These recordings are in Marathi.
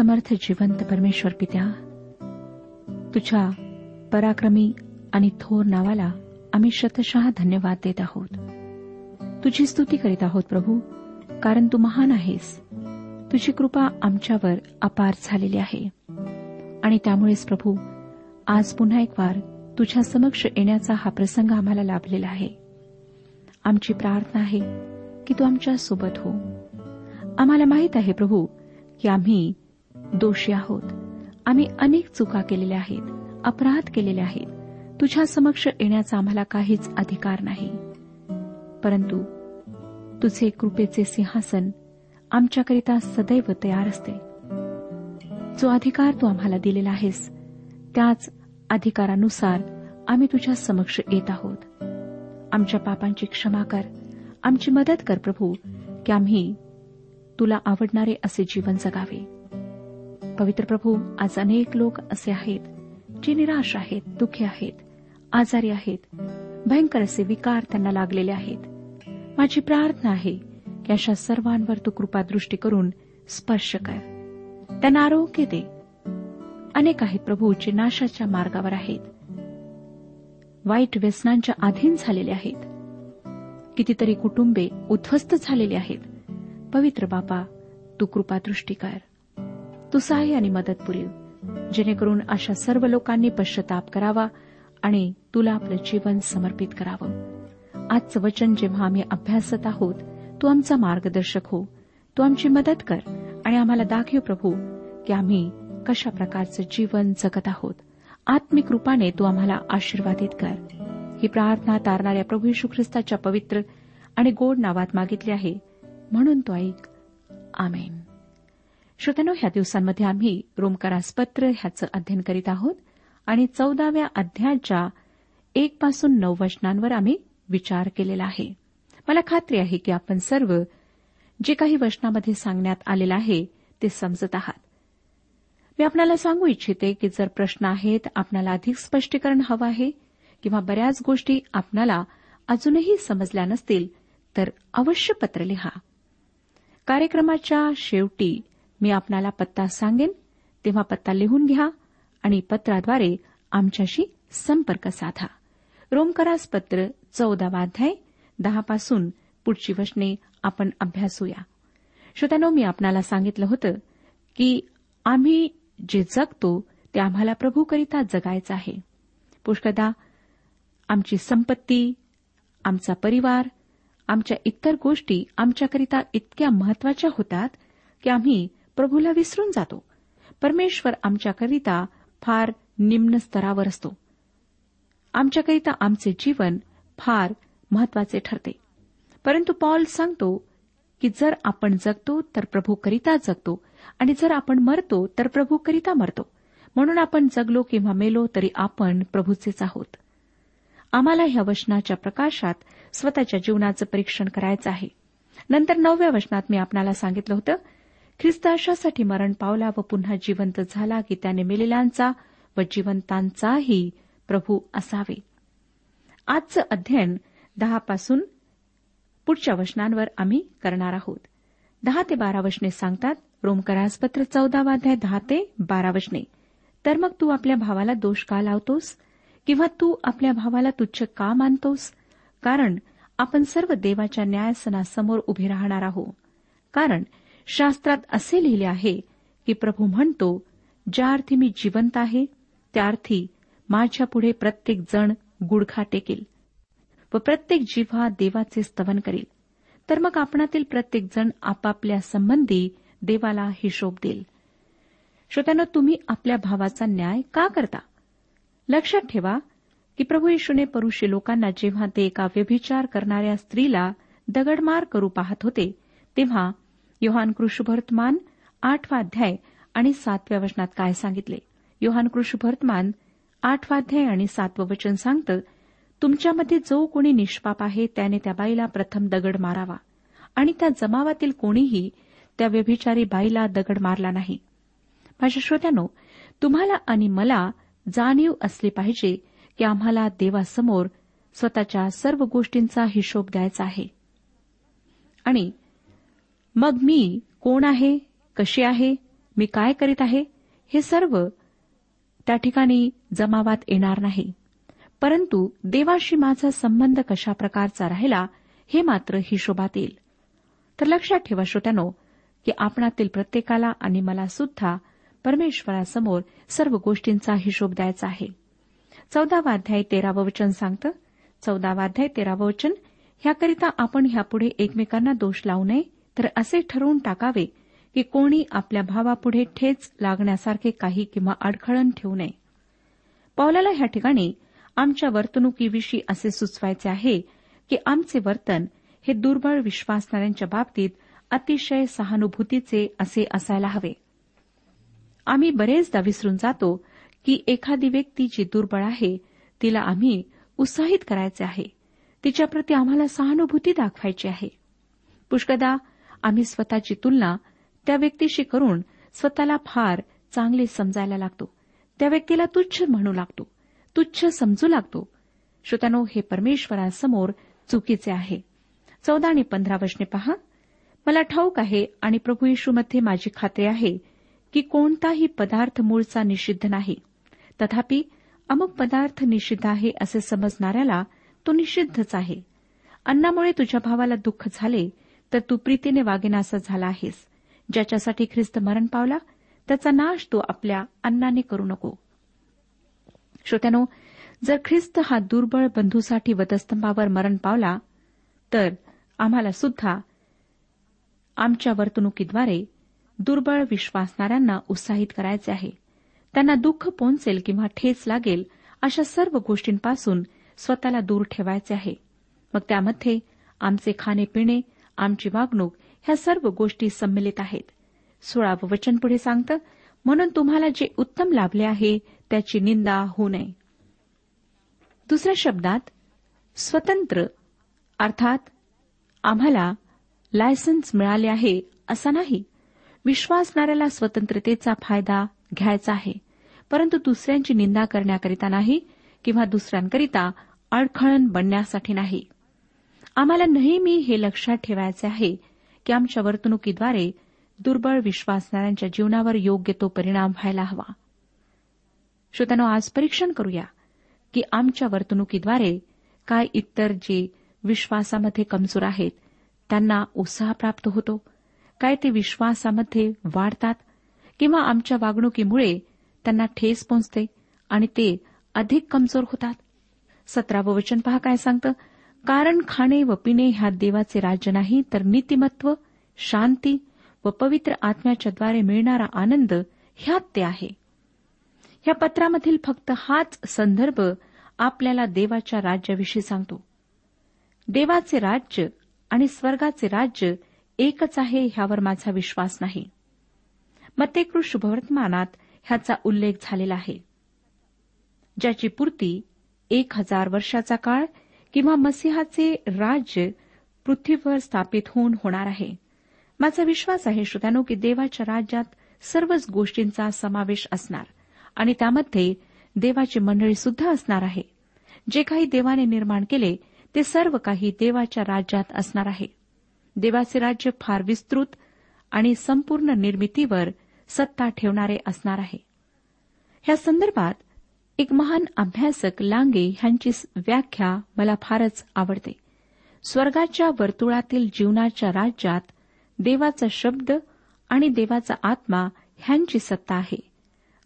सर्वसमर्थ जिवंत परमेश्वर पित्या तुझ्या पराक्रमी आणि थोर नावाला आम्ही शतशः धन्यवाद देत आहोत. तुझी स्तुती करीत आहोत प्रभू कारण तू महान आहेस. तुझी कृपा आमच्यावर अपार झालेली आहे. आणि त्यामुळेच प्रभू आज पुन्हा एक वार तुझ्या समक्ष येण्याचा हा प्रसंग आम्हाला लाभलेला आहे. आमची प्रार्थना आहे की तू आमच्यासोबत हो. आम्हाला माहीत आहे प्रभू की आम्ही दोषी आहोत. आम्ही अनेक चुका केलेल्या आहेत अपराध केलेले आहेत. तुझ्या समक्ष येण्याचा आम्हाला काहीच अधिकार नाही. परंतु तुझे कृपेचे सिंहासन आमच्याकरिता सदैव तयार असते. जो अधिकार तू आम्हाला दिलेला आहेस त्याच अधिकारानुसार आम्ही तुझ्या समक्ष येत आहोत. आमच्या पापांची क्षमा कर आमची मदत कर प्रभू की आम्ही तुला आवडणारे असे जीवन जगावे. पवित्र प्रभू आज अनेक लोक असे आहेत जे निराश आहेत दुःखी आहेत आजारी आहेत भयंकर असे विकार त्यांना लागलेले आहेत. माझी प्रार्थना आहे की अशा सर्वांवर तू कृपादृष्टी करून स्पर्श कर. त्यांना आरोग्य दे. अनेक आहेत प्रभू जे नाशाच्या मार्गावर आहेत. वाईट व्यसनांच्या अधीन झालेले आहेत. कितीतरी कुटुंबे उद्ध्वस्त झालेली आहेत. पवित्र बापा तू कृपादृष्टी कर. तू सहाय्य आणि मदत पुरेव जेणेकरून अशा सर्व लोकांनी पश्चाताप करावा आणि तुला आपलं जीवन समर्पित करावं. आजचं वचन जेव्हा आम्ही अभ्यासत आहोत तू आमचा मार्गदर्शक हो. तू आमची मदत कर आणि आम्हाला दाखव प्रभू की आम्ही कशा प्रकारचं जीवन जगत आहोत. आत्मिक रूपाने तू आम्हाला आशीर्वादित कर. ही प्रार्थना तारणाऱ्या प्रभू यशू ख्रिस्ताच्या पवित्र आणि गोड नावात मागितली आहे. म्हणून तो ऐक. आमेन. श्रोत्यानो ह्या दिवसांमध्ये आम्ही रोमकारास पत्र ह्याचं अध्ययन करीत आहोत आणि चौदाव्या अध्यायाच्या एक पासून नऊ वचनांवर आम्ही विचार केलेला आहे. मला खात्री आहे की आपण सर्व जे काही वचनामध्ये सांगण्यात आलेलं आहे ते समजत आहात. मी आपणाला सांगू इच्छिते की जर प्रश्न आहेत आपणाला अधिक स्पष्टीकरण हवं आहे किंवा बऱ्याच गोष्टी आपणाला अजूनही समजल्या नसतील तर अवश्य पत्र लिहा. कार्यक्रमाच्या शेवटी मी आपणाला पत्ता सांगेन तेव्हा पत्ता लिहून घ्या आणि पत्राद्वारे आमच्याशी संपर्क साधा. रोमकरास पत्र चौदावाध्याय दहापासून पुढची वचने आपण अभ्यासूया. श्रोत्यानो मी आपणाला सांगितलं होतं की आम्ही जे जगतो ते आम्हाला प्रभूकरिता जगायचं आहे. पुष्कदा आमची संपत्ती आमचा परिवार आमच्या इतर गोष्टी आमच्याकरिता इतक्या महत्त्वाच्या होतात की आम्ही प्रभूला विसरून जातो. परमेश्वर आमच्याकरिता फार निम्न स्तरावर असतो. आमच्याकरिता आमचे जीवन फार महत्त्वाचे ठरते. परंतु पॉल सांगतो की जर आपण जगतो तर प्रभूकरिता जगतो आणि जर आपण मरतो तर प्रभूकरिता मरतो. म्हणून आपण जगलो किंवा मेलो तरी आपण प्रभूचेच आहोत. आम्हाला ह्या वचनाच्या प्रकाशात स्वतःच्या जीवनाचं परीक्षण करायचं आहे. नंतर नवव्या वचनात मी आपणाला सांगितलं होतं ख्रिस्त अशासाठी मरण पावला व पुन्हा जिवंत झाला की त्याने मेलेल्यांचा व जिवंतांचाही प्रभू असावे. आजचं अध्ययन दहापासून पुढच्या वचनांवर आम्ही करणार आहोत. दहा ते बारा वचने सांगतात रोमकरासपत्र चौदा अध्याय दहा ते बारा वचने. तर मग तू आपल्या भावाला दोष का लावतोस? किंवा तू आपल्या भावाला तुच्छ का मानतोस? कारण आपण सर्व देवाच्या न्यायसनासमोर उभे राहणार आहोत. कारण शास्त्रात असे लिहिले आहे की प्रभू म्हणतो ज्या अर्थी मी जिवंत आहे त्या अर्थी माझ्या पुढे प्रत्येक जण गुडखा टेकेल व प्रत्येक जिव्हा देवाचे स्तवन करील. तर मग आपणातील प्रत्येक जण आपापल्या संबंधी देवाला हिशोब देईल श्रोत्यानं तुम्ही आपल्या भावाचा न्याय का करता? लक्षात ठेवा की प्रभू येशूने परुषी लोकांना जेव्हा ते एका व्यभिचार करणाऱ्या स्त्रीला दगडमार करू पाहत होते तेव्हा योहान कृष्णभर्तमान आठवा अध्याय आणि सातव्या वचनात काय सांगितले? योहान कृष्णभर्तमान आठवा अध्याय आणि सातवं वचन सांगतं तुमच्यामध्ये जो कोणी निष्पाप आहे त्याने त्या बाईला प्रथम दगड मारावा. आणि त्या जमावातील कोणीही त्या व्यभिचारी बाईला दगड मारला नाही. माझ्या श्रोत्यानो तुम्हाला आणि मला जाणीव असली पाहिजे की आम्हाला देवासमोर स्वतःच्या सर्व गोष्टींचा हिशोब द्यायचा आहे. आणि मग मी कोण आहे? कशी आहे? मी काय करीत आहे? हे सर्व त्या ठिकाणी जमावात येणार नाही. परंतु देवाशी माझा संबंध कशा प्रकारचा राहिला हे मात्र हिशोबात येईल. तर लक्षात ठेवा श्रोत्यानो की आपणातील प्रत्येकाला आणि मला सुद्धा परमेश्वरासमोर सर्व गोष्टींचा हिशोब द्यायचा आहे. चौदावाध्याय तेरावं वचन सांगतं. चौदावाध्याय तेरावं वचन ह्याकरिता आपण ह्यापुढे एकमेकांना दोष लावू नये तर असे ठरवून टाकावे की कोणी आपल्या भावापुढे ठेच लागण्यासारखे काही किंवा अडखळण ठेवू नये. पौलाला ह्या ठिकाणी आमच्या वर्तणुकीविषयी असे सुचवायचे आहे की आमचे वर्तन हे दुर्बळ विश्वासणाऱ्यांच्या बाबतीत अतिशय सहानुभूतीचे असे असायला हवे. आम्ही बरेचदा विसरून जातो की एखादी व्यक्ती जी दुर्बळ आहे तिला आम्ही उत्साहित करायचे आहे. तिच्याप्रती आम्हाला सहानुभूती दाखवायची आहे. पुष्कदा आम्ही स्वतःची तुलना त्या व्यक्तीशी करून स्वतःला फार चांगले समजायला लागतो. त्या व्यक्तीला तुच्छ म्हणू लागतो. तुच्छ समजू लागतो. श्रोत्यानो हे परमेश्वरासमोर चुकीचे आहे. चौदा आणि पंधरा वचने पहा. मला ठाऊक आहे आणि प्रभू येशूमध्ये माझी खात्री आहे की कोणताही पदार्थ मूळचा निषिद्ध नाही. तथापि अमुक पदार्थ निषिद्ध आहे असे समजणाऱ्याला तो निषिद्धच आहे. अन्नामुळे तुझ्या भावाला दुःख झाले तर तू प्रीतीने वागेनासा झाला आहेस. ज्याच्यासाठी ख्रिस्त मरण पावला त्याचा नाश तू आपल्या अन्नाने करू नको. श्रोत्यानो जर ख्रिस्त हा दुर्बळ बंधूसाठी वधस्तंभावर मरण पावला तर आम्हाला सुद्धा आमच्या वर्तणुकीद्वारे दुर्बळ विश्वासणाऱ्यांना उत्साहित करायचे आहे. त्यांना दुःख पोहोचेल किंवा ठेच लागेल अशा सर्व गोष्टींपासून स्वतःला दूर ठेवायचे आहे. मग त्यामध्ये आमचे खाणे पिणे आमची वागणूक ह्या सर्व गोष्टी संमिलित आहेत. सोळावं वचन पुढे सांगतं म्हणून तुम्हाला जे उत्तम लाभले आहे त्याची निंदा होऊ नये. दुसऱ्या शब्दात स्वतंत्र अर्थात आम्हाला लायसन्स मिळाले आहे असा नाही. विश्वासणाऱ्याला स्वतंत्रतेचा फायदा घ्यायचा आहे. परंतु दुसऱ्यांची निंदा करण्याकरिता नाही किंवा दुसऱ्यांकरिता अडखळण बनण्यासाठी नाही. आम्हाला नेहमी हे लक्षात ठेवायचे आहे की आमच्या वर्तणुकीद्वारे दुर्बळ विश्वासणाऱ्यांच्या जीवनावर योग्य तो परिणाम व्हायला हवा. श्रोत्यानो आज परीक्षण करूया की आमच्या वर्तणुकीद्वारे काय इतर जे विश्वासामध्ये कमजोर आहेत त्यांना उत्साह प्राप्त होतो? काय ते विश्वासामध्ये वाढतात? किंवा आमच्या वागणुकीमुळे त्यांना ठेस पोचते आणि ते अधिक कमजोर होतात? सतरावं वचन पहा काय सांगतं? कारण खाणे व पिणे ह्या देवाचे राज्य नाही तर नीतिमत्व शांती व पवित्र आत्म्याच्याद्वारे मिळणारा आनंद ह्यात ते आहे. ह्या पत्रामधील फक्त हाच संदर्भ आपल्याला देवाच्या राज्याविषयी सांगतो. देवाचे राज्य आणि स्वर्गाचे राज्य एकच आहे ह्यावर माझा विश्वास नाही. मतेकृ शुभवर्तमानात ह्याचा उल्लेख झालेला आहे. ज्याची पूर्ती एक हजार वर्षाचा काळ किंवा मसिहाचे राज्य पृथ्वीवर स्थापित होऊन होणार आहे. माझा विश्वास आहे श्रोत्यानो की देवाच्या राज्यात सर्वच गोष्टींचा समावेश असणार आणि त्यामध्ये देवाची मंडळी सुद्धा असणार आहे. जे काही देवाने निर्माण केले ते सर्व काही देवाच्या राज्यात असणार आहे. देवाचे राज्य फार विस्तृत आणि संपूर्ण निर्मितीवर सत्ता ठेवणारे असणार आहे. ह्या संदर्भात एक महान अभ्यासक लांगे ह्यांची व्याख्या मला फारच आवडते. स्वर्गाच्या वर्तुळातील जीवनाच्या राज्यात देवाचा शब्द आणि देवाचा आत्मा ह्यांची सत्ता आहे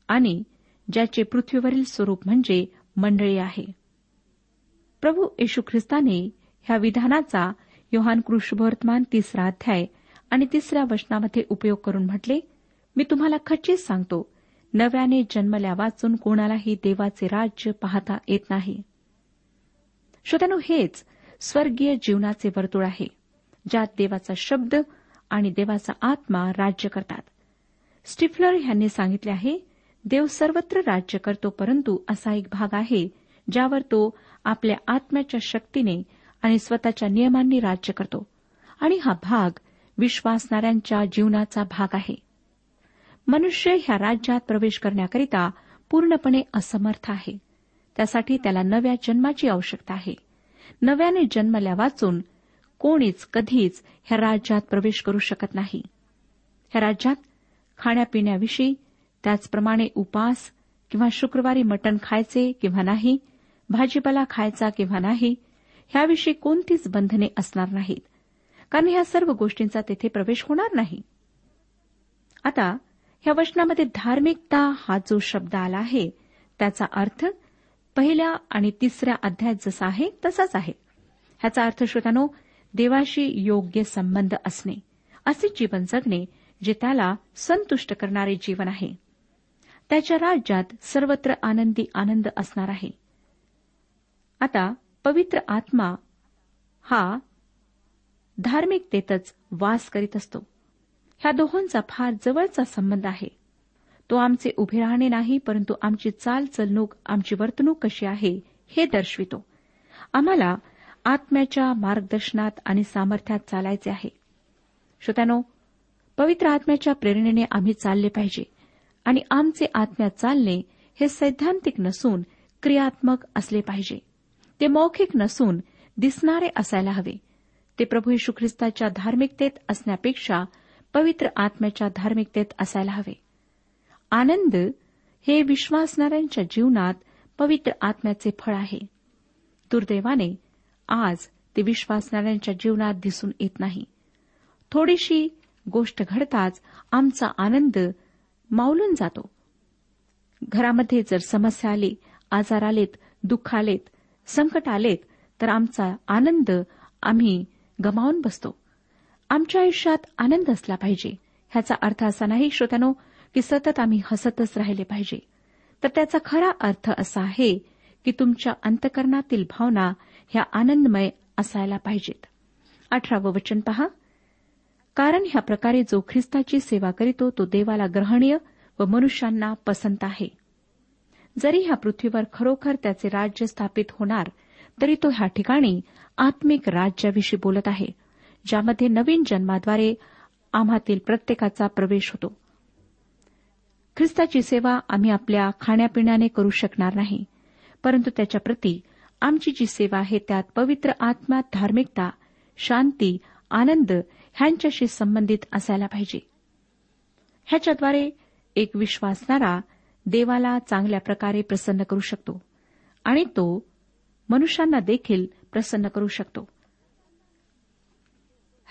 आणि ज्याचे पृथ्वीवरील स्वरूप म्हणजे मंडळी आहे. प्रभू येशू ख्रिस्ताने ह्या विधानाचा योहान कृष्णवर्तमान तिसरा अध्याय आणि तिसऱ्या वचनामध्ये उपयोग करून म्हटले मी तुम्हाला खच्चीच सांगतो नव्याने जन्मल्या वाचून कोणालाही देवाचे राज्य पाहता येत नाही. श्रोत्यानो हेच स्वर्गीय जीवनाचे वर्तुळ आहे ज्यात देवाचा शब्द आणि देवाचा आत्मा राज्य करतात. स्टिफलर यांनी सांगितले आहे देव सर्वत्र राज्य करतो परंतु असा एक भाग आहे ज्यावर तो आपल्या आत्म्याच्या शक्तीने आणि स्वतःच्या नियमांनी राज्य करतो. आणि हा भाग विश्वासणाऱ्यांच्या जीवनाचा भाग आहे. मनुष्य ह्या राज्यात प्रवेश करण्याकरिता पूर्णपणे असमर्थ आहे. त्यासाठी त्याला नव्या जन्माची आवश्यकता आहे. नव्याने जन्मल्या वाचून कोणीच कधीच ह्या राज्यात प्रवेश करू शकत नाही. ह्या राज्यात खाण्यापिण्याविषयी त्याचप्रमाणे उपास किंवा शुक्रवारी मटण खायचे किंवा नाही भाजीपाला खायचा किंवा नाही ह्याविषयी कोणतीच बंधने असणार नाहीत. कारण ह्या सर्व गोष्टींचा तेथे प्रवेश होणार नाही. आता ह्या वचनामध्ये धार्मिकता हा जो शब्द आला आहे त्याचा अर्थ पहिल्या आणि तिसऱ्या अध्यायात जसा आहे तसाच आहे. ह्याचा अर्थ श्रोतानो देवाशी योग्य संबंध असणे असे जीवन जगणे जे त्याला संतुष्ट करणारे जीवन आहे. त्याच्या राज्यात सर्वत्र आनंदी आनंद असणार आहे. आता पवित्र आत्मा हा धार्मिकतेतच वास करीत असतो. ह्या दोहोंचा फार जवळचा संबंध आहे. तो आमचे उभे राहणे नाही परंतु आमची चाल चलणूक आमची वर्तणूक कशी आहे हे दर्शवितो. आम्हाला आत्म्याच्या मार्गदर्शनात आणि सामर्थ्यात चालायचे आहे. श्रोत्यानो पवित्र आत्म्याच्या प्रेरणेने आम्ही चालले पाहिजे आणि आमचे आत्म्या चालणे हे सैद्धांतिक नसून क्रियात्मक असले पाहिजे. ते मौखिक नसून दिसणारे असायला हवे. ते प्रभू येशू ख्रिस्ताच्या धार्मिकतेत असण्यापेक्षा पवित्र आत्म्याच्या धार्मिकतेत असायला हवे. आनंद हे विश्वासणाऱ्यांच्या जीवनात पवित्र आत्म्याचे फळ आहे. दुर्दैवाने आज ते विश्वासणाऱ्यांच्या जीवनात दिसून येत नाही. थोडीशी गोष्ट घडताच आमचा आनंद मावलून जातो. घरामध्ये जर समस्या आली आजार आलेत दुःख आलेत संकट आलेत तर आमचा आनंद आम्ही गमावून बसतो. आमच्या आयुष्यात आनंद असला पाहिजे. ह्याचा अर्थ असा नाही श्रोत्यानो की सतत आम्ही हसतच राहिले पाहिजे. तर त्याचा खरा अर्थ असा आहे की तुमच्या अंतकरणातील भावना ह्या आनंदमय असायला पाहिजेत. अठरावं वचन पहा. कारण ह्या प्रकारे जो ख्रिस्ताची सेवा करीतो तो देवाला ग्रहणीय व मनुष्यांना पसंत आहे. जरी ह्या पृथ्वीवर खरोखर त्याचे राज्य स्थापित होणार तरी तो ह्या ठिकाणी आत्मिक राज्याविषयी बोलत आहे. ज्यामध्ये नवीन जन्माद्वारे आम्हातील प्रत्येकाचा प्रवेश होतो. ख्रिस्ताची सेवा आम्ही आपल्या खाण्यापिण्याने करू शकणार नाही परंतु त्याच्याप्रती आमची जी सेवा आहे त्यात पवित्र आत्मा धार्मिकता शांती आनंद ह्यांच्याशी संबंधित असायला पाहिजे. ह्याच्याद्वारे एक विश्वासणारा देवाला चांगल्या प्रकारे प्रसन्न करू शकतो आणि तो मनुष्यांना देखील प्रसन्न करू शकतो.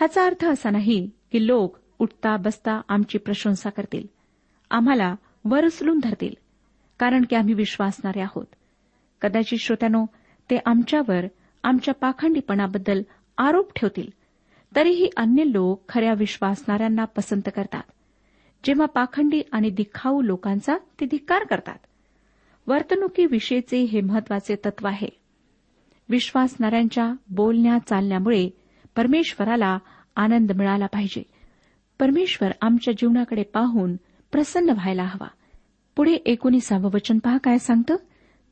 ह्याचा अर्थ असा नाही की लोक उठता बसता आमची प्रशंसा करतील. आम्हाला वर उचलून धरतील कारण की आम्ही विश्वासणारे आहोत. कदाचित श्रोत्यानो ते आमच्यावर आमच्या पाखंडीपणाबद्दल आरोप ठेवतील तरीही अन्य लोक खऱ्या विश्वासणाऱ्यांना पसंत करतात जेव्हा पाखंडी आणि दिखाऊ लोकांचा ते धिक्कार करतात. वर्तणुकीविषयीचे हे महत्त्वाचे तत्व आहे. विश्वासणाऱ्यांच्या बोलण्या चालण्यामुळे परमेश्वराला आनंद मिळाला पाहिजे. परमेश्वर आमच्या जीवनाकडे पाहून प्रसन्न व्हायला हवा. पुढे एकोणीसावं वचन पहा काय सांगतं?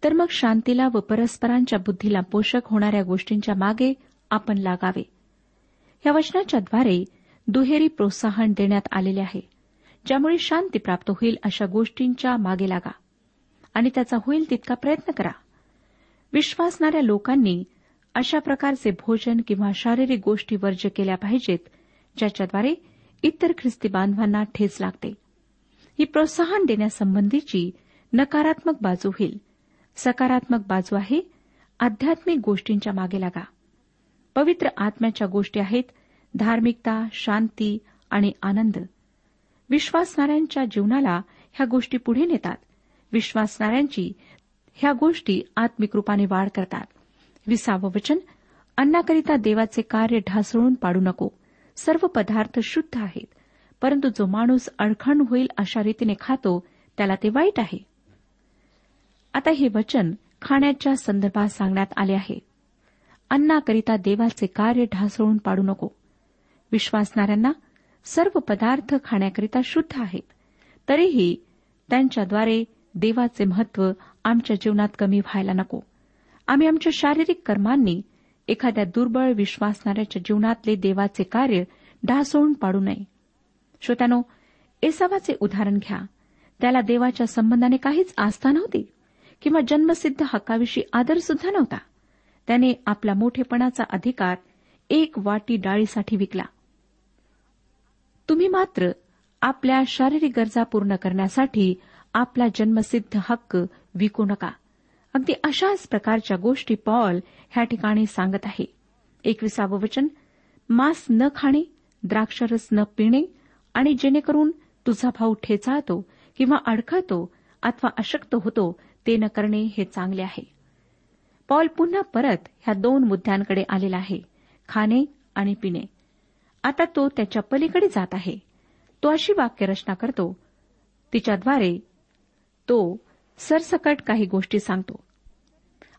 तर मग शांतीला व परस्परांच्या बुद्धीला पोषक होणाऱ्या गोष्टींच्या मागे आपण लागावे. या वचनाच्याद्वारे दुहेरी प्रोत्साहन देण्यात आलेले आहे. ज्यामुळे शांती प्राप्त होईल अशा गोष्टींच्या मागे लागा. आणि त्याचा होईल तितका प्रयत्न करा. विश्वासणाऱ्या लोकांनी अशा प्रकारचे भोजन किंवा शारीरिक गोष्टी वर्ज्य केल्या पाहिजेत ज्याच्याद्वारे इतर ख्रिस्ती बांधवांना ठेच लागते. ही प्रोत्साहन देण्यासंबंधीची नकारात्मक बाजू होईल. सकारात्मक बाजू आहे आध्यात्मिक गोष्टींच्या मागे लागा. पवित्र आत्म्याच्या गोष्टी आहेत धार्मिकता शांती आणि आनंद. विश्वासणाऱ्यांच्या जीवनाला ह्या गोष्टी पुढे नेतात. विश्वासणाऱ्यांची ह्या गोष्टी आत्मिक रूपाने वाढ करतात. विसावं वचन अन्नाकरिता देवाचे कार्य ढासळून पाडू नको. सर्व पदार्थ शुद्ध आहेत. परंतु जो माणूस अडखण होईल अशा रीतीने खातो त्याला ते वाईट आहे. आता हे वचन खाण्याच्या संदर्भात सांगण्यात आले आहे. अन्नाकरिता देवाचे कार्य ढासळून पाडू नको. विश्वासणाऱ्यांना सर्व पदार्थ खाण्याकरिता शुद्ध आहेत. तरीही त्यांच्याद्वारे देवाचे महत्त्व आमच्या जीवनात कमी व्हायला नको. आम्ही आमच्या शारीरिक कर्मांनी एखाद्या दुर्बळ विश्वासणाऱ्याच्या जीवनातले देवाचे कार्य ढासळून पाडू नये. श्रोत्यानो एसावाचे उदाहरण घ्या. त्याला देवाच्या संबंधाने काहीच आस्था नव्हती किंवा जन्मसिद्ध हक्काविषयी आदर सुद्धा नव्हता. त्याने आपला मोठेपणाचा अधिकार एक वाटी डाळीसाठी विकला. तुम्ही मात्र आपल्या शारीरिक गरजा पूर्ण करण्यासाठी आपला जन्मसिद्ध हक्क विकू नका. अगदी अशाच प्रकारच्या गोष्टी पॉल ह्या ठिकाणी सांगत आहे. एकविसावं वचन मांस न खाणे द्राक्षरस न पिणे आणि जेणेकरून तुझा भाऊ ठेचाळतो किंवा अडखळतो अथवा अशक्त होतो ते न करणे हे चांगले आहे. पॉल पुन्हा परत ह्या दोन मुद्द्यांकडे आलेला आहे खाणे आणि पिणे. आता तो त्याच्या पलीकडे जात आहे. तो अशी वाक्यरचना करतो तिच्याद्वारे तो सरसकट काही गोष्टी सांगतो.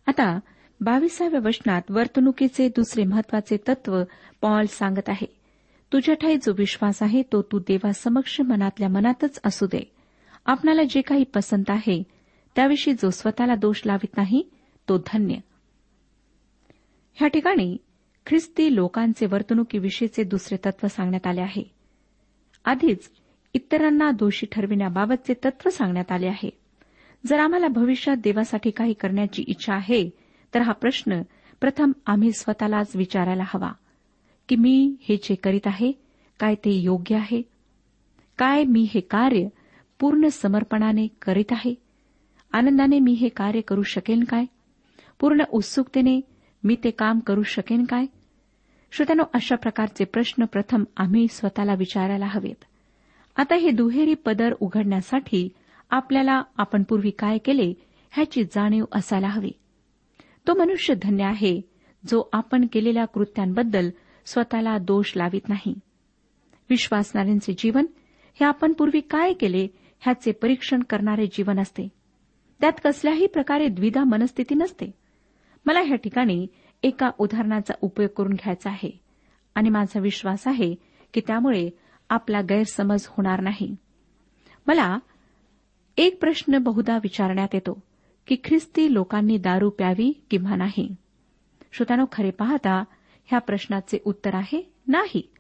आता बावीसाव्या वचनात वर्तणुकीचे दुसरे महत्त्वाचे तत्व पॉल सांगत आहे तुझ्या ठाई जो विश्वास आहे तो तू देवासमक्ष मनातल्या मनातच असू दे. आपणाला जे काही पसंत आहे त्याविषयी जो स्वतःला दोष लावित नाही तो धन्य. ह्या ठिकाणी ख्रिस्ती लोकांचे वर्तणुकीविषयीचे दुसरे तत्व सांगण्यात आले आहे. आधीच इतरांना दोषी ठरविण्याबाबतचे तत्व सांगण्यात आले आहे. जर आम्हाला भविष्यात देवासाठी काही करण्याची इच्छा आहे तर हा प्रश्न प्रथम आम्ही स्वतःलाच विचारायला हवा की मी हे जे करीत आहे काय ते योग्य आहे? काय मी हे कार्य पूर्ण समर्पणाने करीत आहे? आनंदाने मी हे कार्य करू शकेन काय? पूर्ण उत्सुकतेने मी ते काम करू शकेन काय? श्रोत्यानो अशा प्रकारचे प्रश्न प्रथम आम्ही स्वतःला विचारायला हवेत. आता हे दुहेरी पदर उघडण्यासाठी आपल्याला आपण पूर्वी काय केले ह्याची जाणीव असायला हवी. तो मनुष्य धन्य आहे जो आपण केलेल्या कृत्यांबद्दल स्वतःला दोष लावित नाही. विश्वासणाऱ्यांचे जीवन हे आपण पूर्वी काय केले ह्याचे परीक्षण करणारे जीवन असते. त्यात कसल्याही प्रकारे द्विधा मनस्थिती नसते. मला ह्या ठिकाणी एका उदाहरणाचा उपयोग करून घ्यायचा आहे आणि माझा विश्वास आहे की त्यामुळे आपला गैरसमज होणार नाही. मला एक प्रश्न बहुधा विचारण्यात येतो की ख्रिस्ती लोकांनी दारू प्यावी किंवा नाही? श्रोतानो खरे पाहता ह्या प्रश्नाचे उत्तर आहे नाही.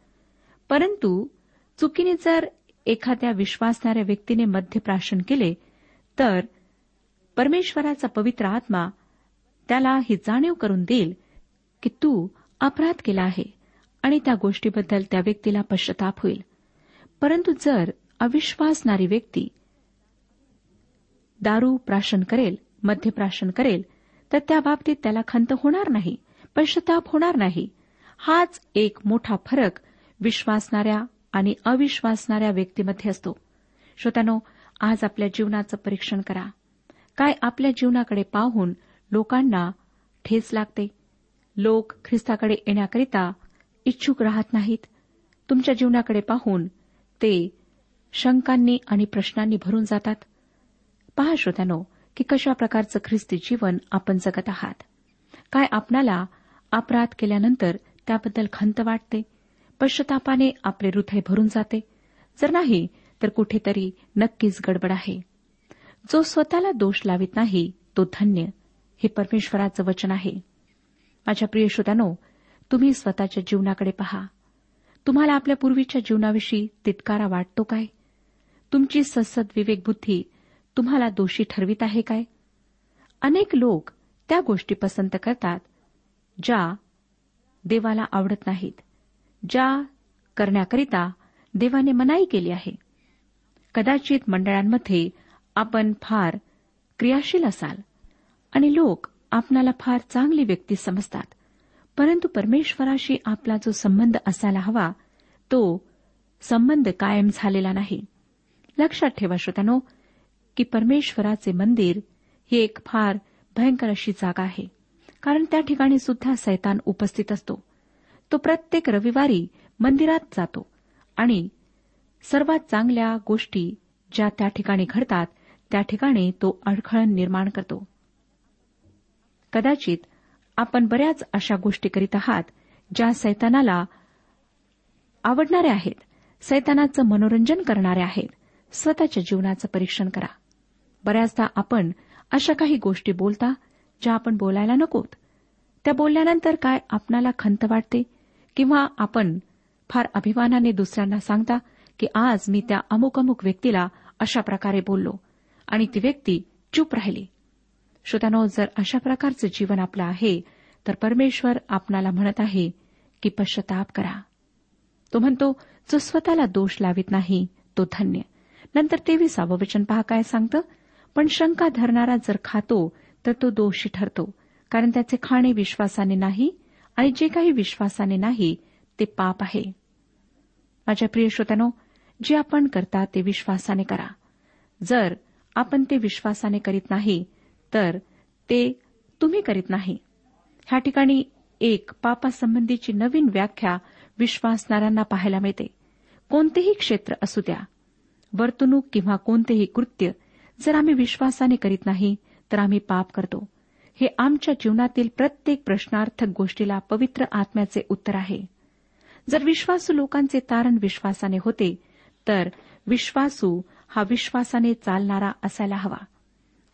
परंतु चुकीने जर एखाद्या विश्वासणाऱ्या व्यक्तीने मध्यप्राशन केले तर परमेश्वराचा पवित्र आत्मा त्याला ही जाणीव करून देईल की तू अपराध केला आहे आणि त्या गोष्टीबद्दल त्या व्यक्तीला पश्चाताप होईल. परंतु जर अविश्वासणारी व्यक्ती दारू प्राशन करेल मध्यप्राशन करेल तर त्या बाबतीत त्याला खंत होणार नाही पश्चाताप होणार नाही. हाच एक मोठा फरक विश्वासणाऱ्या आणि अविश्वासणाऱ्या व्यक्तीमध्ये असतो. श्रोत्यानो आज आपल्या जीवनाचं परीक्षण करा. काय आपल्या जीवनाकडे पाहून लोकांना ठेच लागते? लोक ख्रिस्ताकडे येण्याकरिता इच्छुक राहत नाहीत. तुमच्या जीवनाकडे पाहून ते शंकांनी आणि प्रश्नांनी भरून जातात. पहा श्रोत्यानो की कशा प्रकारचं ख्रिस्ती जीवन आपण जगत आहात? काय आपणाला अपराध केल्यानंतर त्याबद्दल खंत वाटते? पश्चातापाने आपले हृदय भरून जाते? जर नाही तर कुठेतरी नक्कीच गडबड आहे. जो स्वतःला दोष लावित नाही तो धन्य. हे परमेश्वराचं वचन आहे. माझ्या प्रिय श्रोत्यानो तुम्ही स्वतःच्या जीवनाकडे पहा. तुम्हाला आपल्या पूर्वीच्या जीवनाविषयी तितकारा वाटतो काय? तुमची ससद विवेक बुद्धी तुम्हाला दोषी ठरवित आहे काय? अनेक लोक त्या गोष्टी पसंत करतात ज्या देवाला आवडत नाहीत ज्या करण्याकरिता देवाने मनाई केली आहे. कदाचित मंडळांमध्ये आपण फार क्रियाशील असाल आणि लोक आपणाला फार चांगली व्यक्ती समजतात परंतु परमेश्वराशी आपला जो संबंध असायला हवा तो संबंध कायम झालेला नाही. लक्षात ठेवा श्रोत्यानो की परमेश्वराचे मंदिर ही एक फार भयंकर अशी जागा आहे. कारण त्या ठिकाणी सुद्धा सैतान उपस्थित असतो. तो प्रत्येक रविवारी मंदिरात जातो आणि सर्वात चांगल्या गोष्टी ज्या त्या ठिकाणी घडतात त्या ठिकाणी तो अडखळण निर्माण करतो. कदाचित आपण बऱ्याच अशा गोष्टी करीत आहात ज्या सैतानाला आवडणाऱ्या आहेत सैतानाचं मनोरंजन करणाऱ्या आहेत. स्वतःच्या जीवनाचं परीक्षण करा. बऱ्याचदा आपण अशा काही गोष्टी बोलता ज्या आपण बोलायला नकोत. त्या बोलल्यानंतर काय आपणाला खंत वाटते? किंवा आपण फार अभिमानाने दुसऱ्यांना सांगता की आज मी त्या अमुक अमुक व्यक्तीला अशा प्रकारे बोललो आणि ती व्यक्ती चूप राहिली. श्रोत्यानो जर अशा प्रकारचं जीवन आपलं आहे तर परमेश्वर आपणाला म्हणत आहे की पश्चाताप करा. तो म्हणतो जो स्वतःला दोष लावित नाही तो धन्य. नंतर तेविसावं वचन पहा काय सांगतं? पण शंका धरणारा जर खातो तर तो दोषी ठरतो कारण त्याचे खाणे विश्वासाने नाही आणि जे काही विश्वासाने नाही ते पाप आहे. माझ्या प्रिय श्रोत्यानो जे आपण करता ते विश्वासाने करा. जर आपण ते विश्वासाने करीत नाही तर ते तुम्ही करीत नाही. ह्या ठिकाणी एक पापासंबंधीची नवीन व्याख्या विश्वासणाऱ्यांना पाहायला मिळते. कोणतेही क्षेत्र असू द्या. वर्तणूक किंवा कोणतेही कृत्य जर आम्ही विश्वासाने करीत नाही तर आम्ही पाप करतो. हे आमच्या जीवनातील प्रत्येक प्रश्नार्थक गोष्टीला पवित्र आत्म्याचे उत्तर आहे. जर विश्वासू लोकांचे तारण विश्वासाने होते तर विश्वासू हा विश्वासाने चालणारा असायला हवा.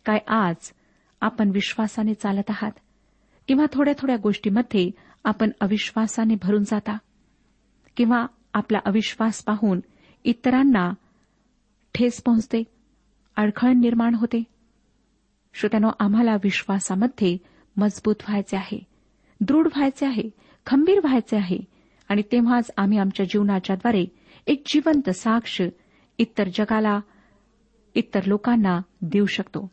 काय आज आपण विश्वासाने चालत आहात? किंवा थोड्या थोड्या गोष्टीमध्ये आपण अविश्वासाने भरून जाता? किंवा आपला अविश्वास पाहून इतरांना ठेस पोहोचते? अडखळण निर्माण होते. श्रोत्यानो आम्हाला विश्वासामध्ये मजबूत व्हायचे आहे दृढ व्हायचे आहे खंबीर व्हायचे आहे आणि तेव्हाच आम्ही आमच्या जीवनाच्याद्वारे एक जिवंत साक्ष इतर जगाला इतर लोकांना देऊ शकतो.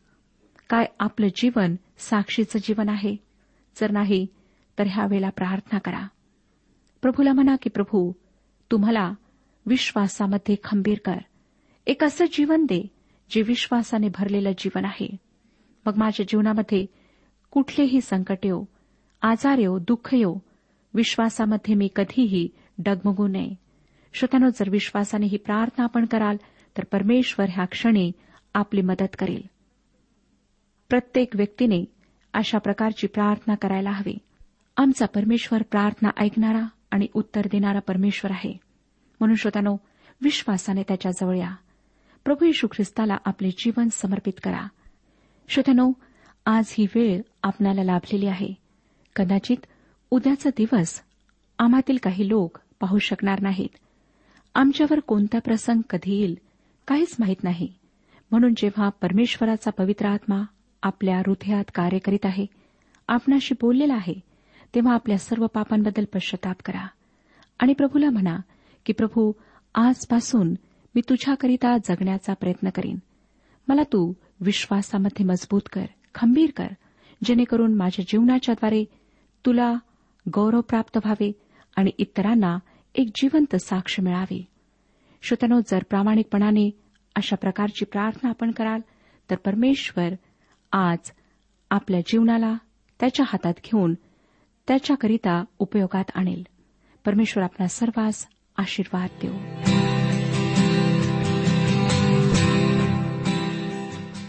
काय आपलं जीवन साक्षीचं जीवन आहे? जर नाही तर ह्यावेळेला प्रार्थना करा. प्रभूला म्हणा की प्रभू तुम्हाला विश्वासामध्ये खंबीर कर. एक असं जीवन दे जे विश्वासाने भरलेलं जीवन आहे. मग माझ्या जीवनामध्ये कुठलेही संकट येऊ आजार येऊ दुःख येऊ विश्वासामध्ये मी कधीही डगमगू नये. श्रोत्यानो जर विश्वासाने ही प्रार्थना आपण कराल तर परमेश्वर ह्या क्षणी आपली मदत करेल. प्रत्येक व्यक्तीने अशा प्रकारची प्रार्थना करायला हवी. आमचा परमेश्वर प्रार्थना ऐकणारा आणि उत्तर देणारा परमेश्वर आहे. म्हणून श्रोत्यानो विश्वासाने त्याच्याजवळ या. प्रभू यशू ख्रिस्ताला आपले जीवन समर्पित करा. श्रोत्यानो आज ही वेळ आपणाला लाभलेली आहे. कदाचित उद्याचा दिवस आम्हातील काही लोक पाहू शकणार नाहीत. आमच्यावर कोणता प्रसंग कधी येईल काहीच माहीत नाही. म्हणून जेव्हा परमेश्वराचा पवित्र आत्मा आपल्या हृदयात कार्य करीत आहे आपणाशी बोललेला आहे तेव्हा आपल्या सर्व पापांबद्दल पश्चाताप करा. आणि प्रभूला म्हणा की प्रभू आजपासून मी तुझ्याकरिता जगण्याचा प्रयत्न करीन. मला तू विश्वासामध्ये मजबूत कर खंबीर कर जेणेकरून माझ्या जीवनाच्याद्वारे तुला गौरव प्राप्त व्हावे आणि इतरांना एक जिवंत साक्ष मिळावी. श्रोतनो जर प्रामाणिकपणाने अशा प्रकारची प्रार्थना आपण कराल तर परमेश्वर आज आपल्या जीवनाला त्याच्या हातात घेऊन त्याच्याकरिता उपयोगात आणेल. परमेश्वर आपल्या सर्वांस आशीर्वाद देऊ.